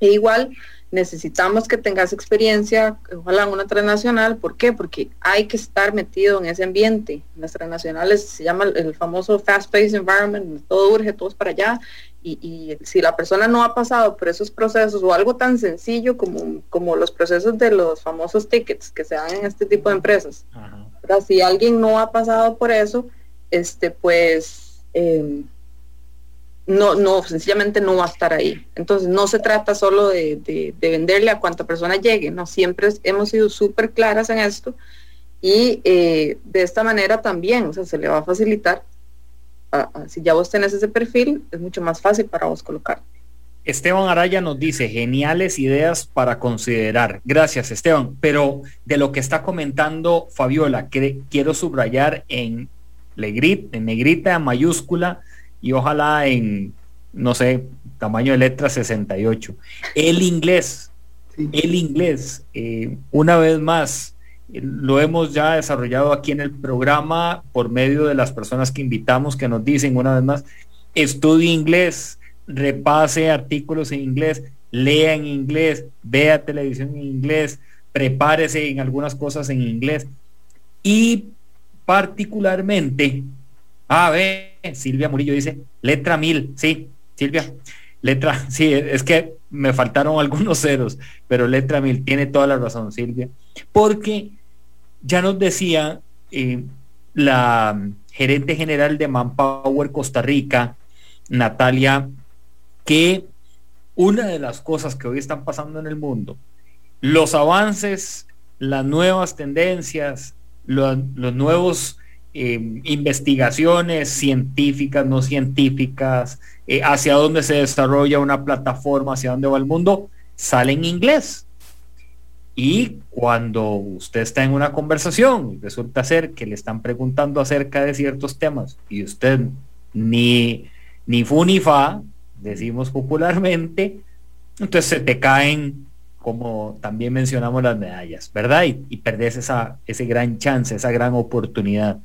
E igual necesitamos que tengas experiencia, ojalá en una transnacional. ¿Por qué? Porque hay que estar metido en ese ambiente. En las transnacionales se llama el, famoso fast-paced environment, todo urge, todos para allá. y, si la persona no ha pasado por esos procesos o algo tan sencillo como, como los procesos de los famosos tickets que se dan en este tipo de empresas, si alguien no ha pasado por eso, este pues em, no, no, sencillamente no va a estar ahí. Entonces no se trata solo de, venderle a cuanta persona llegue, no, siempre hemos sido súper claras en esto y eh, de esta manera también, o sea, se le va a facilitar si ya vos tenés ese perfil, es mucho más fácil para vos colocarte. Esteban Araya nos dice, geniales ideas para considerar. Gracias, Esteban. Pero de lo que está comentando Fabiola, que quiero subrayar en, negrita, en negrita, mayúscula y ojalá en, no sé, tamaño de letra 68. El inglés, el inglés, eh, una vez más, lo hemos ya desarrollado aquí en el programa por medio de las personas que invitamos que nos dicen una vez más, estudie inglés, repase artículos en inglés, lea en inglés, vea televisión en inglés, prepárese en algunas cosas en inglés. Y particularmente, a ver, Silvia Murillo dice, letra mil, sí, Silvia, letra, sí, es que me faltaron algunos ceros, pero letra mil, tiene toda la razón, Silvia, porque ya nos decía eh, la gerente general de Manpower Costa Rica, Natalia, que una de las cosas que hoy están pasando en el mundo, los avances, las nuevas tendencias, los, nuevos eh, investigaciones científicas, no científicas, eh, hacia dónde se desarrolla una plataforma, hacia dónde va el mundo, sale en inglés. Y cuando usted está en una conversación, resulta ser que le están preguntando acerca de ciertos temas y usted ni, ni fu ni fa, decimos popularmente, entonces se te caen, como también mencionamos las medallas, ¿verdad? Y, y perdés esa, ese gran chance, esa gran oportunidad.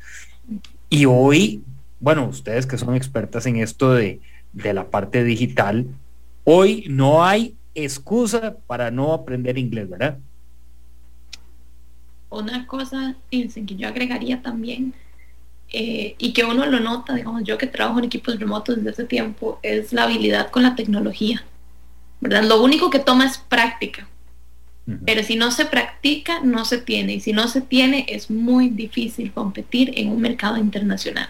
Y hoy, bueno, ustedes que son expertas en esto de, de la parte digital, hoy no hay excusa para no aprender inglés, ¿verdad? una cosa que yo agregaría también, eh, y que uno lo nota, digamos, yo que trabajo en equipos remotos desde hace tiempo, es la habilidad con la tecnología. ¿verdad? Lo único que toma es práctica. Pero si no se practica, no se tiene. Y si no se tiene, es muy difícil competir en un mercado internacional.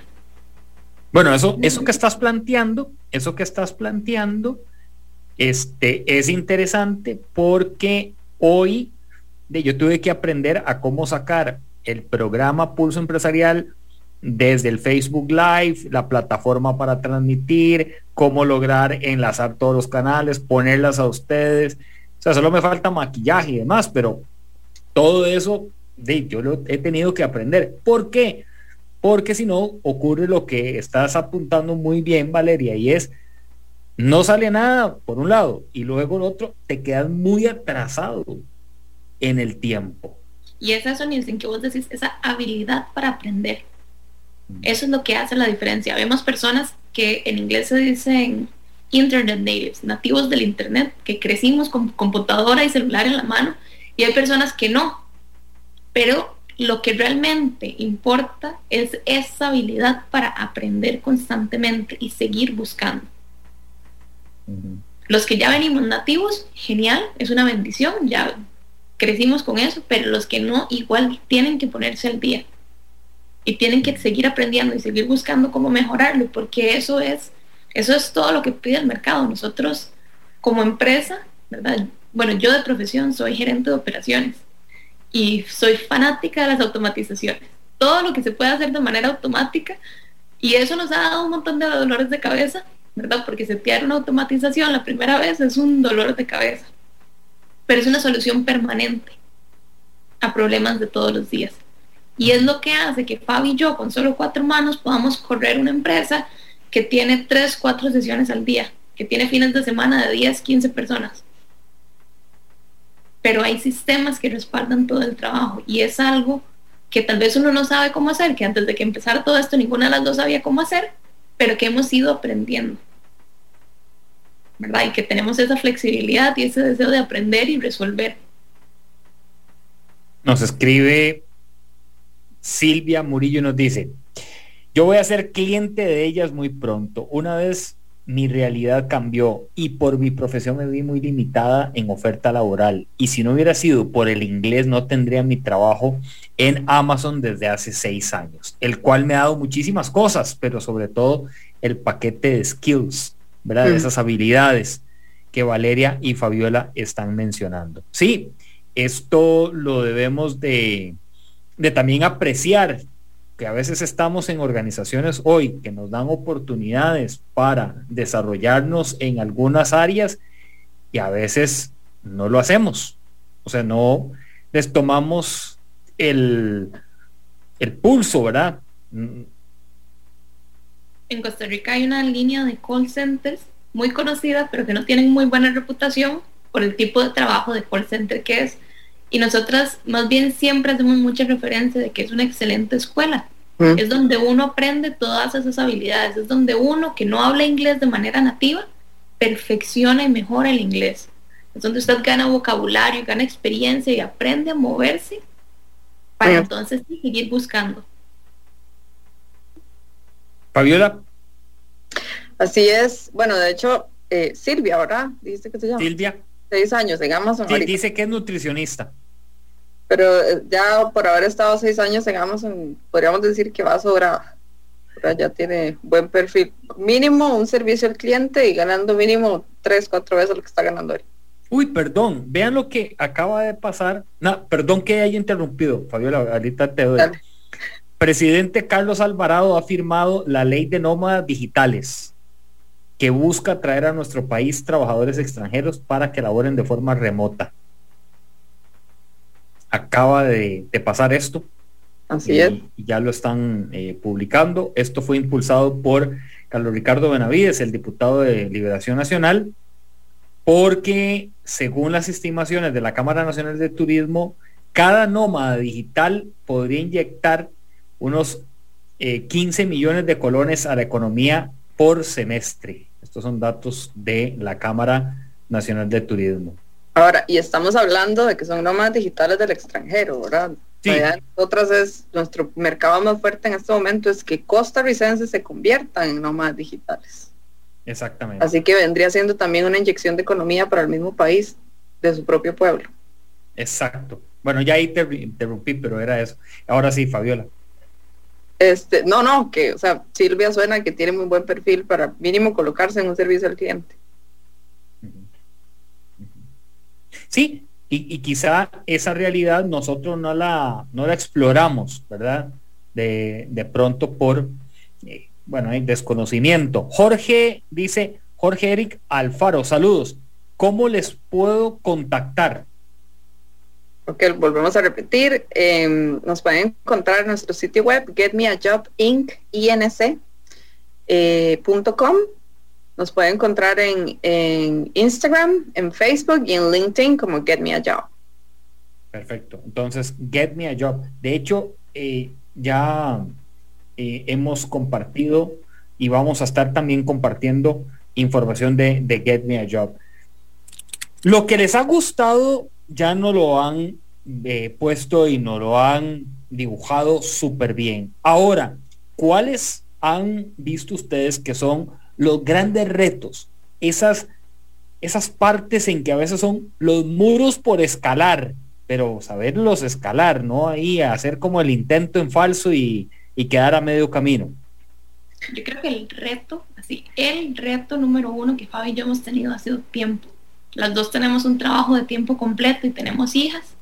Bueno, eso, eso que estás planteando, eso que estás planteando, este, es interesante porque hoy yo tuve que aprender a cómo sacar el programa Pulso Empresarial desde el Facebook Live, la plataforma para transmitir, cómo lograr enlazar todos los canales, ponerlas a ustedes. O sea, solo me falta maquillaje y demás, pero todo eso yo lo he tenido que aprender. ¿Por qué? Porque si no, ocurre lo que estás apuntando muy bien, Valeria, y es, no sale nada por un lado, y luego el otro, te quedas muy atrasado en el tiempo. Y es eso, en que vos decís, esa habilidad para aprender. Eso es lo que hace la diferencia. Vemos personas que en inglés se dicen Internet natives, nativos del Internet, que crecimos con computadora y celular en la mano, y hay personas que no. Pero lo que realmente importa es esa habilidad para aprender constantemente y seguir buscando. Los que ya venimos nativos, genial, es una bendición, ya crecimos con eso, pero los que no, igual tienen que ponerse al día y tienen que seguir aprendiendo y seguir buscando cómo mejorarlo, porque eso es, eso es todo lo que pide el mercado. Nosotros como empresa, ¿verdad? Bueno, yo de profesión soy gerente de operaciones y soy fanática de las automatizaciones. Todo lo que se puede hacer de manera automática y eso nos ha dado un montón de dolores de cabeza, ¿verdad? Porque setear una automatización la primera vez es un dolor de cabeza pero es una solución permanente a problemas de todos los días. Y es lo que hace que Fabi y yo, con solo cuatro manos, podamos correr una empresa que tiene tres, cuatro sesiones al día, que tiene fines de semana de 10, 15 personas. Pero hay sistemas que respaldan todo el trabajo y es algo que tal vez uno no sabe cómo hacer, que antes de que empezara todo esto ninguna de las dos sabía cómo hacer, pero que hemos ido aprendiendo. ¿verdad? Y que tenemos esa flexibilidad y ese deseo de aprender y resolver. Nos escribe Silvia Murillo nos dice, yo voy a ser cliente de ellas muy pronto. Una vez mi realidad cambió y por mi profesión me vi muy limitada en oferta laboral. Y si no hubiera sido por el inglés, no tendría mi trabajo en Amazon desde hace seis años, el cual me ha dado muchísimas cosas, pero sobre todo el paquete de skills, ¿verdad? De esas habilidades que Valeria y Fabiola están mencionando. Sí, esto lo debemos de, de también apreciar que a veces estamos en organizaciones hoy que nos dan oportunidades para desarrollarnos en algunas áreas y a veces no lo hacemos. O sea, no les tomamos el, el pulso, ¿verdad? En Costa Rica hay una línea de call centers muy conocida, pero que no tienen muy buena reputación por el tipo de trabajo de call center que es y nosotras más bien siempre hacemos mucha referencia de que es una excelente escuela. Mm. Es donde uno aprende todas esas habilidades, es donde uno que no habla inglés de manera nativa perfecciona y mejora el inglés. Es donde usted gana vocabulario, gana experiencia y aprende a moverse para entonces seguir buscando. Fabiola. Así es. Bueno, de hecho, eh, Silvia, ¿verdad? Dice que se llama. Silvia. Seis años en Amazon. dice que es nutricionista pero eh, ya por haber estado seis años en Amazon, podríamos decir que va sobrada. Ya tiene buen perfil. Mínimo un servicio al cliente y ganando mínimo tres, cuatro veces lo que está ganando hoy. Uy, perdón, vean lo que acaba de pasar. No, perdón que haya interrumpido, Fabiola, ahorita te doy. Presidente Carlos Alvarado ha firmado la ley de nómadas digitales que busca traer a nuestro país trabajadores extranjeros para que laboren de forma remota acaba de, pasar esto. Así y, es. ya lo están eh, publicando. Esto fue impulsado por Carlos Ricardo Benavides, el diputado de Liberación Nacional, porque según las estimaciones de la Cámara Nacional de Turismo, cada nómada digital podría inyectar unos 15 eh, millones de colones a la economía por semestre. Estos son datos de la Cámara Nacional de Turismo. Ahora, y estamos hablando de que son nómadas digitales del extranjero, ¿verdad? Sí. Otras es, nuestro mercado más fuerte en este momento es que costarricenses se conviertan en nómadas digitales. Exactamente. Así que vendría siendo también una inyección de economía para el mismo país, de su propio pueblo. Exacto. Bueno, ya ahí te interrumpí, pero era eso. Ahora sí, Fabiola. Este, no, no, que, o sea, Silvia suena que tiene muy buen perfil para mínimo colocarse en un servicio al cliente. Sí, y, quizá esa realidad nosotros no la, no la exploramos, ¿verdad? De, de pronto por, eh, bueno, hay desconocimiento. Jorge dice, Jorge Eric Alfaro, saludos. ¿Cómo les puedo contactar? Ok, volvemos a repetir. Em, nos pueden encontrar en nuestro sitio web, getmeajobinc.com. Eh, nos puede encontrar en, Instagram, en Facebook y en LinkedIn como Get Me a Job. Perfecto. Entonces, Get Me a Job. De hecho, eh, ya eh, hemos compartido y vamos a estar también compartiendo información de, de, Get Me a Job. Lo que les ha gustado ya no lo han eh, puesto y no lo han dibujado súper bien. Ahora, ¿cuáles han visto ustedes que son los grandes retos, esas, esas partes en que a veces son los muros por escalar, pero saberlos escalar, ¿no? Ahí hacer como el intento en falso y, quedar a medio camino. Yo creo que el reto, así, el reto número uno que Fabi y yo hemos tenido ha sido tiempo. Las dos tenemos un trabajo de tiempo completo y tenemos hijas.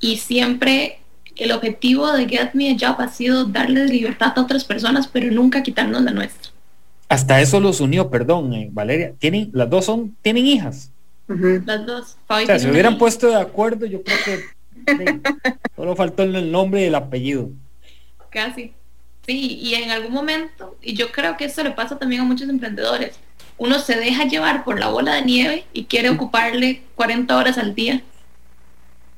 Y siempre el objetivo de Get Me a Job ha sido darles libertad a otras personas, pero nunca quitarnos la nuestra. Hasta eso los unió, perdón, eh, Valeria. Tienen, las dos son, tienen hijas. Las dos. o sea, se hubieran puesto de acuerdo, yo creo que solo faltó el nombre y el apellido. Casi. Sí, y en algún momento, y yo creo que eso le pasa también a muchos emprendedores, uno se deja llevar por la bola de nieve y quiere ocuparle 40 horas al día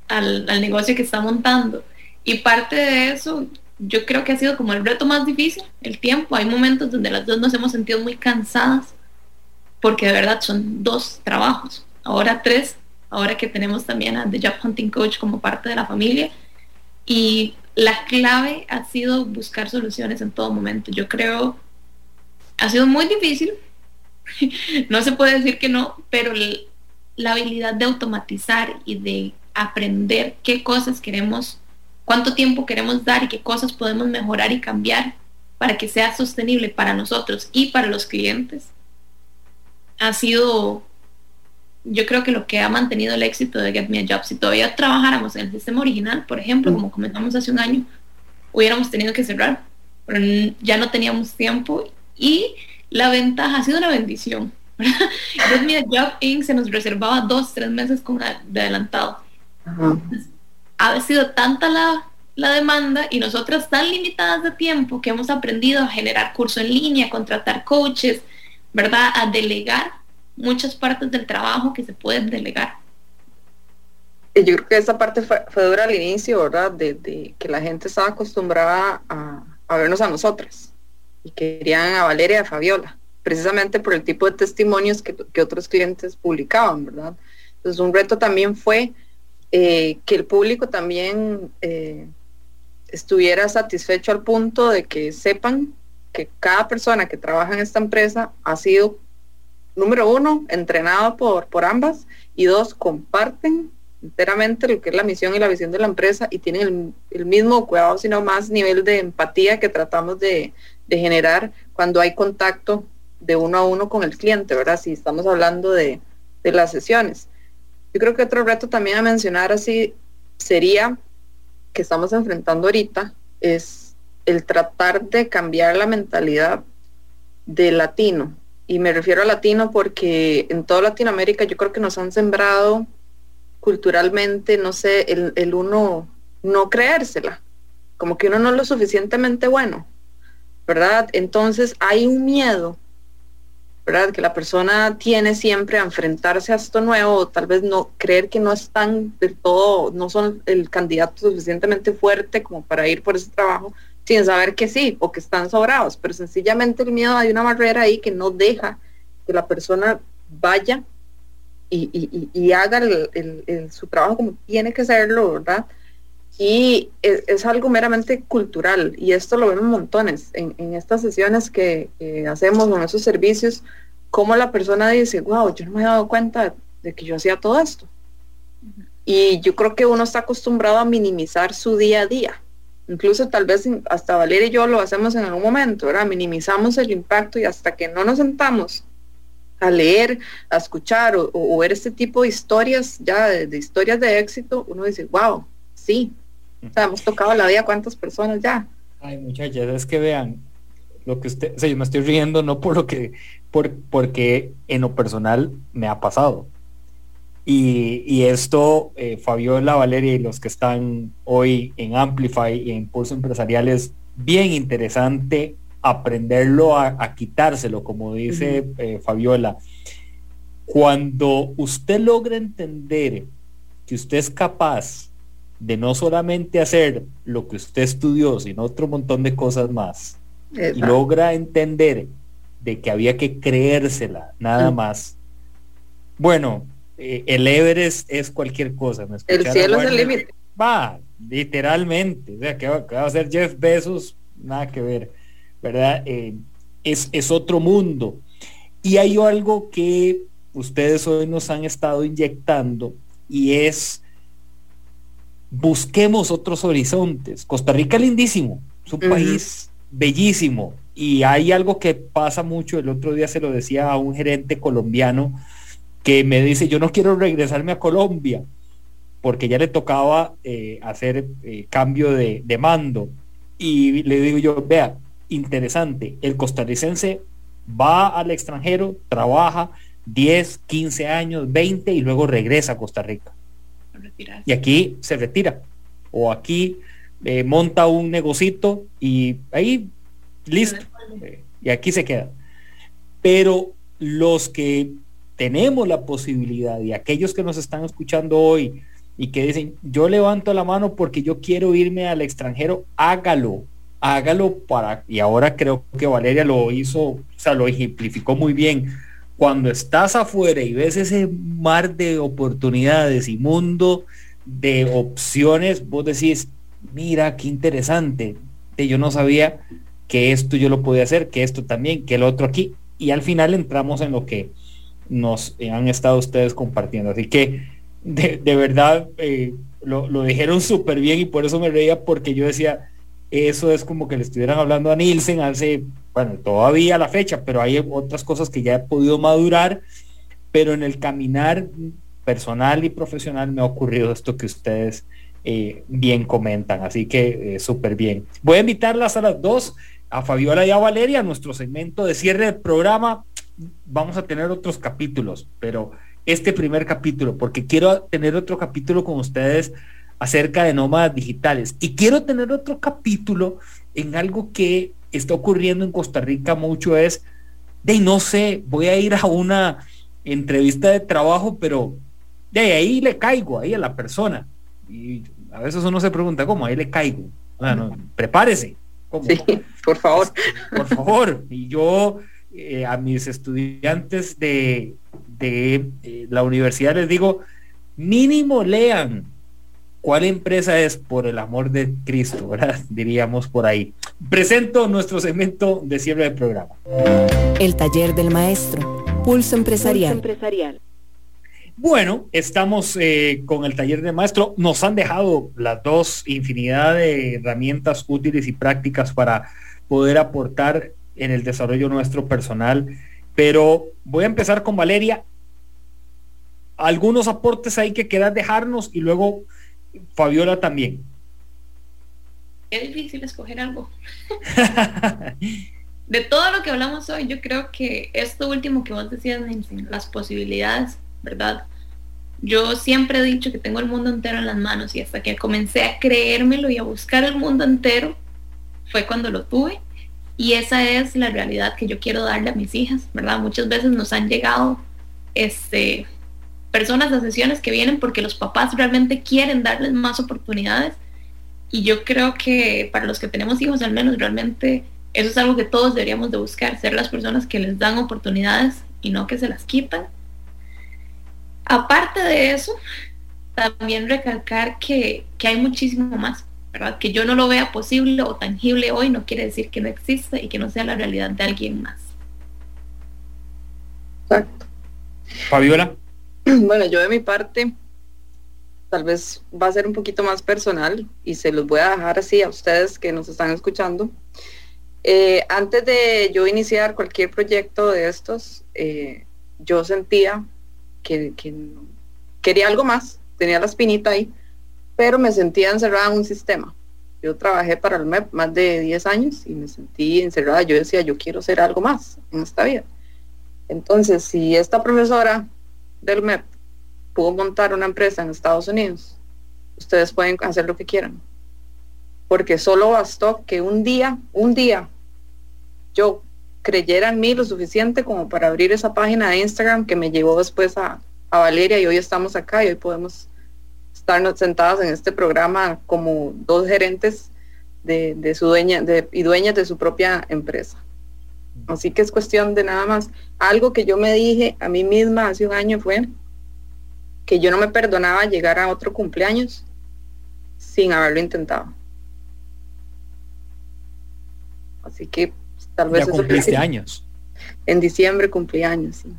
al, al negocio que está montando. Y parte de eso, yo creo que ha sido como el reto más difícil, el tiempo. Hay momentos donde las dos nos hemos sentido muy cansadas, porque de verdad son dos trabajos, ahora tres, ahora que tenemos también a The Job Hunting Coach como parte de la familia. Y la clave ha sido buscar soluciones en todo momento. Yo creo, ha sido muy difícil, no se puede decir que no, pero la habilidad de automatizar y de aprender qué cosas queremos, cuánto tiempo queremos dar y qué cosas podemos mejorar y cambiar para que sea sostenible para nosotros y para los clientes, ha sido, yo creo que lo que ha mantenido el éxito de Get Me a Job. Si todavía trabajáramos en el sistema original, por ejemplo, como comentamos hace un año, hubiéramos tenido que cerrar, pero ya no teníamos tiempo y la ventaja ha sido una bendición. Get Me a Job Inc. se nos reservaba dos, tres meses con de adelantado. Ha sido tanta la la demanda y nosotras tan limitadas de tiempo que hemos aprendido a generar curso en línea, contratar coaches, ¿verdad? A delegar muchas partes del trabajo que se pueden delegar. Y yo creo que esa parte fue, dura al inicio, ¿verdad? De, que la gente estaba acostumbrada a, vernos a nosotras y querían a Valeria y a Fabiola, precisamente por el tipo de testimonios que, otros clientes publicaban, ¿verdad? Entonces un reto también fue eh, que el público también eh, estuviera satisfecho al punto de que sepan que cada persona que trabaja en esta empresa ha sido, número uno, entrenado por, por ambas y dos, comparten enteramente lo que es la misión y la visión de la empresa y tienen el, mismo cuidado, sino más nivel de empatía que tratamos de, generar cuando hay contacto de uno a uno con el cliente, ¿verdad? Si estamos hablando de, de las sesiones. Yo creo que otro reto también a mencionar así sería que estamos enfrentando ahorita es el tratar de cambiar la mentalidad del latino. Y me refiero a latino porque en toda Latinoamérica yo creo que nos han sembrado culturalmente, no sé, el, el uno no creérsela, como que uno no es lo suficientemente bueno, ¿verdad? Entonces hay un miedo ¿verdad? Que la persona tiene siempre a enfrentarse a esto nuevo, o tal vez no creer que no están del todo, no son el candidato suficientemente fuerte como para ir por ese trabajo, sin saber que sí, o que están sobrados, pero sencillamente el miedo, hay una barrera ahí que no deja que la persona vaya y, haga su trabajo como tiene que serlo, ¿verdad? Y es, algo meramente cultural y esto lo vemos montones en, estas sesiones que, hacemos con esos servicios, como la persona dice, wow, yo no me he dado cuenta de que yo hacía todo esto. Y yo creo que uno está acostumbrado a minimizar su día a día. Incluso tal vez hasta Valeria y yo lo hacemos en algún momento, ¿verdad? Minimizamos el impacto y hasta que no nos sentamos a leer, a escuchar o, ver este tipo de historias, ya de, de historias de éxito, uno dice, wow, sí, o sea, hemos tocado la vida cuántas personas ya. Ay, muchachas, es que vean lo que usted, o sea, yo me estoy riendo no por lo que, por, porque en lo personal me ha pasado. Y, y esto, eh, Fabiola, Valeria y los que están hoy en Amplify y en Impulso Empresarial es bien interesante aprenderlo a, quitárselo, como dice eh, Fabiola. Cuando usted logra entender que usted es capaz de no solamente hacer lo que usted estudió, sino otro montón de cosas más. Y logra entender de que había que creérsela, nada más. Bueno, eh, el Everest es cualquier cosa. el cielo es el límite. Va, literalmente. O sea, que va, a hacer Jeff Bezos? Nada que ver, ¿verdad? Eh, es, es otro mundo. Y hay algo que ustedes hoy nos han estado inyectando y es busquemos otros horizontes. Costa Rica lindísimo, es un país bellísimo y hay algo que pasa mucho, el otro día se lo decía a un gerente colombiano que me dice, yo no quiero regresarme a Colombia porque ya le tocaba eh, hacer eh, cambio de, de mando. Y le digo yo, vea, interesante, el costarricense va al extranjero, trabaja 10, 15 años, 20 y luego regresa a Costa Rica y aquí se retira. O aquí eh, monta un negocito y ahí listo. y aquí se queda. Pero los que tenemos la posibilidad y aquellos que nos están escuchando hoy y que dicen, yo levanto la mano porque yo quiero irme al extranjero, hágalo, hágalo para, y ahora creo que Valeria lo hizo, o sea, lo ejemplificó muy bien cuando estás afuera y ves ese mar de oportunidades y mundo de opciones, vos decís, mira, qué interesante, yo no sabía que esto yo lo podía hacer, que esto también, que el otro aquí, y al final entramos en lo que nos han estado ustedes compartiendo. Así que de, verdad eh, lo, lo, dijeron súper bien y por eso me reía porque yo decía, eso es como que le estuvieran hablando a Nielsen hace, bueno, todavía la fecha, pero hay otras cosas que ya he podido madurar, pero en el caminar personal y profesional me ha ocurrido esto que ustedes eh, bien comentan, así que eh, súper bien. Voy a invitarlas a las dos, a Fabiola y a Valeria, nuestro segmento de cierre del programa. Vamos a tener otros capítulos, pero este primer capítulo, porque quiero tener otro capítulo con ustedes acerca de nómadas digitales. Y quiero tener otro capítulo en algo que está ocurriendo en Costa Rica mucho es, de no sé, voy a ir a una entrevista de trabajo, pero de ahí le caigo ahí a la persona. Y a veces uno se pregunta, ¿cómo? Ahí le caigo. Bueno, prepárese. Sí, por favor. Por favor. Y yo eh, a mis estudiantes de, de eh, la universidad les digo, mínimo lean cuál empresa es por el amor de Cristo, ¿verdad? Diríamos por ahí. Presento nuestro segmento de cierre del programa. El taller del maestro. Pulso empresarial. Pulso empresarial. Bueno, estamos eh, con el taller de maestro. Nos han dejado las dos infinidad de herramientas útiles y prácticas para poder aportar en el desarrollo nuestro personal. Pero voy a empezar con Valeria. Algunos aportes ahí que quieras dejarnos y luego Fabiola también. Es difícil escoger algo. de todo lo que hablamos hoy, yo creo que esto último que vos decías, las posibilidades ¿verdad? Yo siempre he dicho que tengo el mundo entero en las manos y hasta que comencé a creérmelo y a buscar el mundo entero fue cuando lo tuve. Y esa es la realidad que yo quiero darle a mis hijas, ¿verdad? Muchas veces nos han llegado este, personas a sesiones que vienen porque los papás realmente quieren darles más oportunidades. Y yo creo que para los que tenemos hijos al menos realmente eso es algo que todos deberíamos de buscar, ser las personas que les dan oportunidades y no que se las quitan. Aparte de eso, también recalcar que, hay muchísimo más, ¿verdad? Que yo no lo vea posible o tangible hoy no quiere decir que no exista y que no sea la realidad de alguien más. Exacto. Fabiola. Bueno, yo de mi parte, tal vez va a ser un poquito más personal y se los voy a dejar así a ustedes que nos están escuchando. Eh, antes de yo iniciar cualquier proyecto de estos, eh, yo sentía que, quería algo más, tenía la espinita ahí, pero me sentía encerrada en un sistema. Yo trabajé para el MEP más de 10 años y me sentí encerrada. Yo decía, yo quiero ser algo más en esta vida. Entonces, si esta profesora del MEP pudo montar una empresa en Estados Unidos, ustedes pueden hacer lo que quieran. Porque solo bastó que un día, un día, yo creyera en mí lo suficiente como para abrir esa página de Instagram que me llevó después a, Valeria y hoy estamos acá y hoy podemos estarnos sentadas en este programa como dos gerentes de, su dueña de, y dueñas de su propia empresa. Así que es cuestión de nada más. Algo que yo me dije a mí misma hace un año fue que yo no me perdonaba llegar a otro cumpleaños sin haberlo intentado. Así que Tal vez ya cumpliste años. En diciembre cumplí años, sí.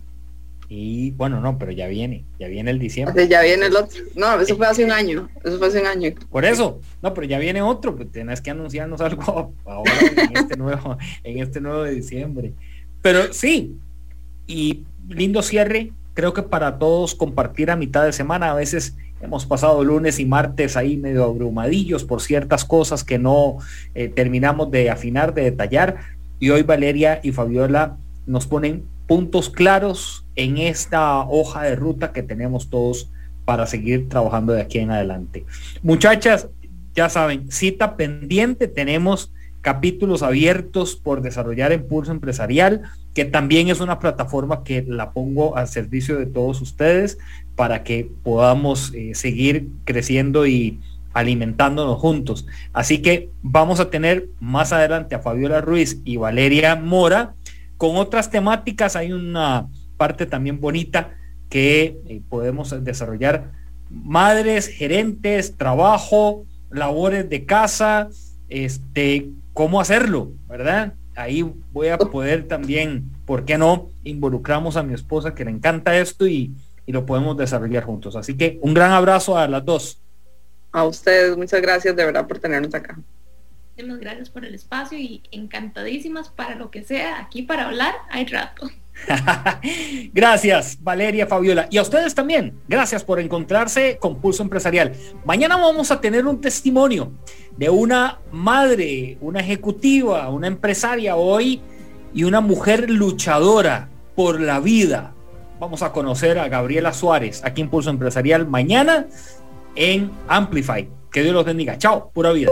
Y bueno, no, pero ya viene, ya viene el diciembre. ya viene el otro. No, eso fue hace un año. Eso fue hace un año. Por eso, no, pero ya viene otro, pues tenés que anunciarnos algo ahora en este nuevo, en este nuevo de diciembre. Pero sí, y lindo cierre, creo que para todos compartir a mitad de semana, a veces hemos pasado lunes y martes ahí medio abrumadillos por ciertas cosas que no eh, terminamos de afinar, de detallar y hoy Valeria y Fabiola nos ponen puntos claros en esta hoja de ruta que tenemos todos para seguir trabajando de aquí en adelante. Muchachas, ya saben, cita pendiente, tenemos capítulos abiertos por desarrollar Impulso Empresarial, que también es una plataforma que la pongo al servicio de todos ustedes para que podamos eh, seguir creciendo y alimentándonos juntos. Así que vamos a tener más adelante a Fabiola Ruiz y Valeria Mora con otras temáticas. Hay una parte también bonita que eh, podemos desarrollar. Madres, gerentes, trabajo, labores de casa, este, cómo hacerlo, ¿verdad? Ahí voy a poder también ¿por qué no involucramos a mi esposa que le encanta esto y, y lo podemos desarrollar juntos? Así que un gran abrazo a las dos. A ustedes, muchas gracias de verdad por tenernos acá. Muchas gracias por el espacio y encantadísimas para lo que sea aquí para hablar, hay rato. Gracias, Valeria, Fabiola. Y a ustedes también. Gracias por encontrarse con Pulso Empresarial. Mañana vamos a tener un testimonio de una madre, una ejecutiva, una empresaria hoy y una mujer luchadora por la vida. Vamos a conocer a Gabriela Suárez aquí en Pulso Empresarial mañana en Amplify. Que Dios los bendiga. Chao, pura vida.